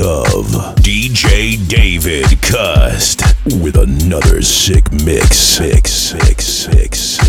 of DJ David Cust with another sick mix. Six, six, six,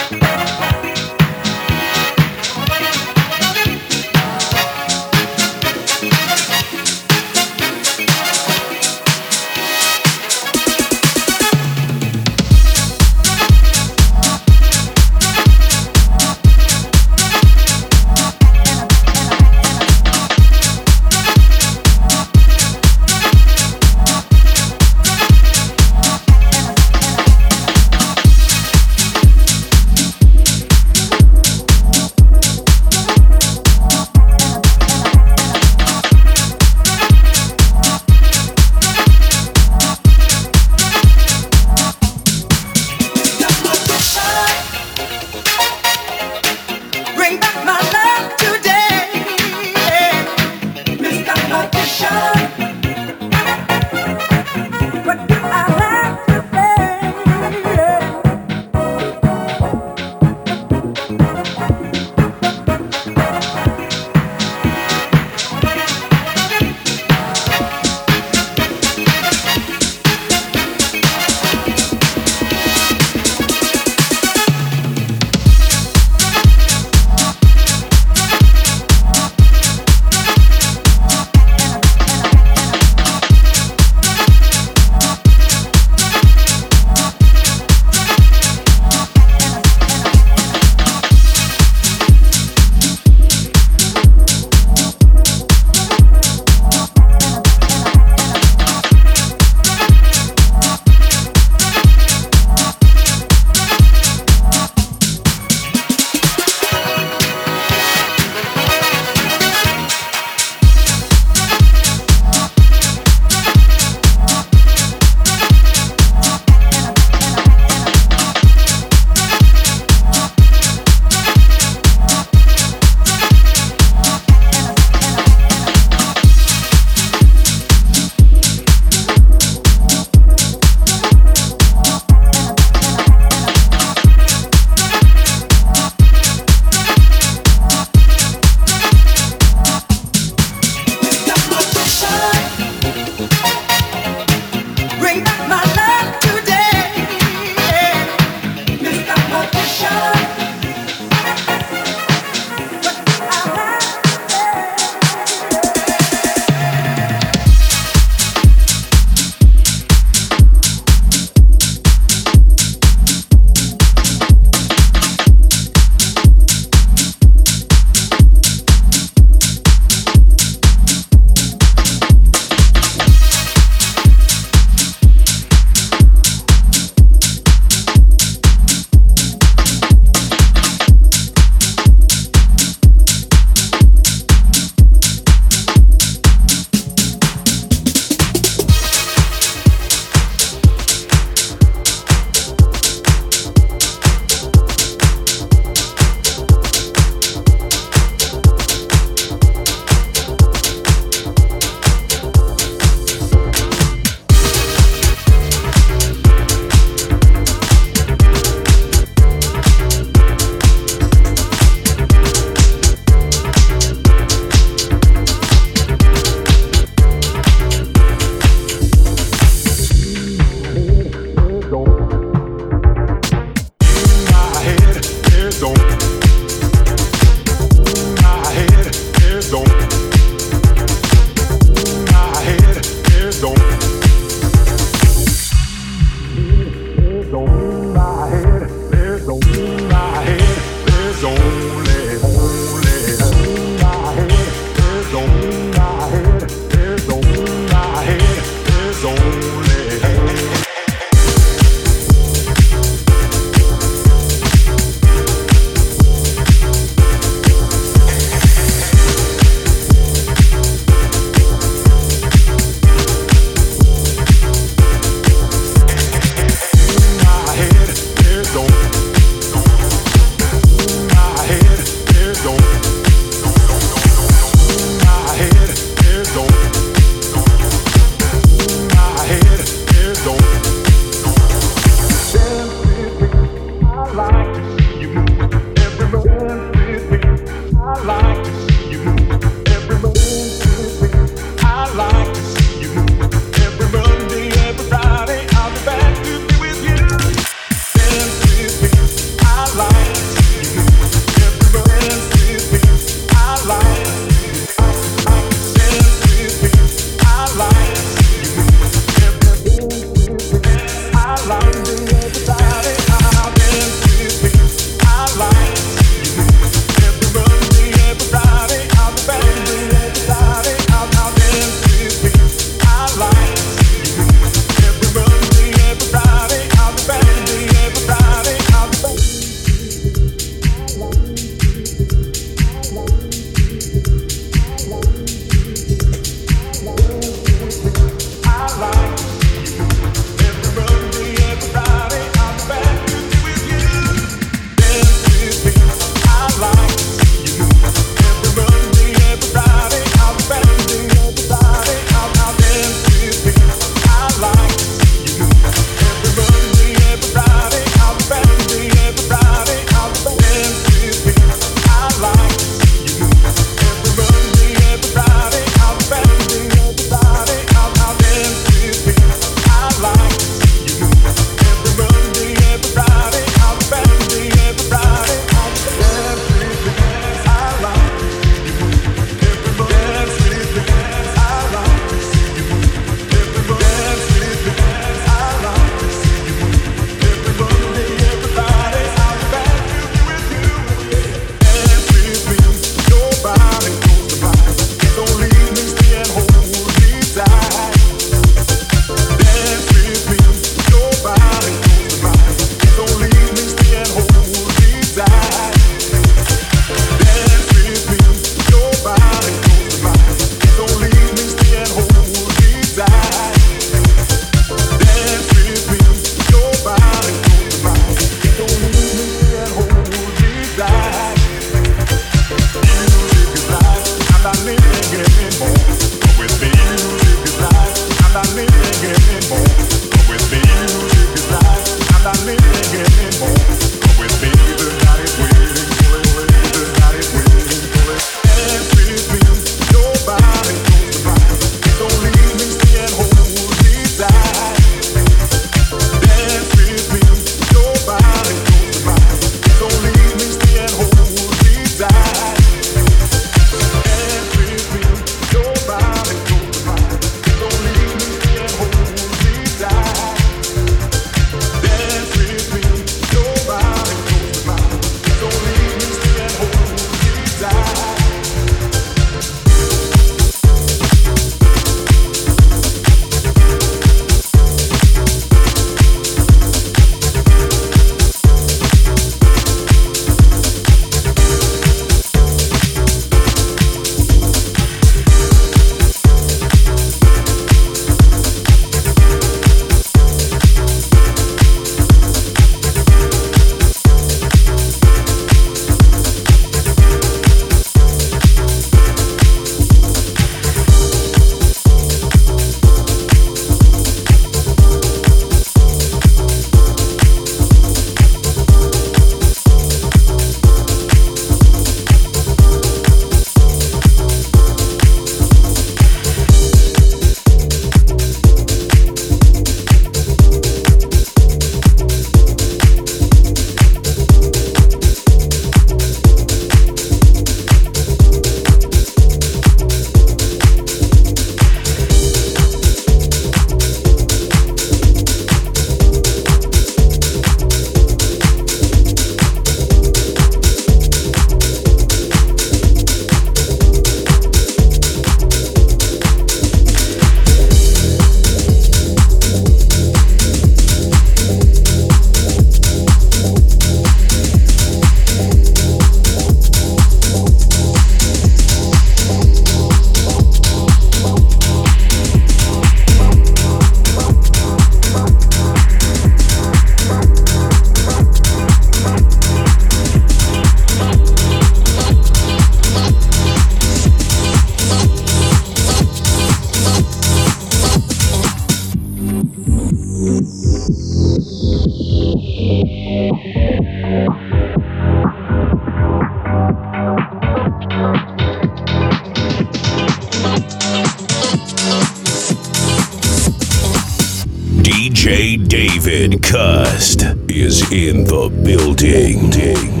the building.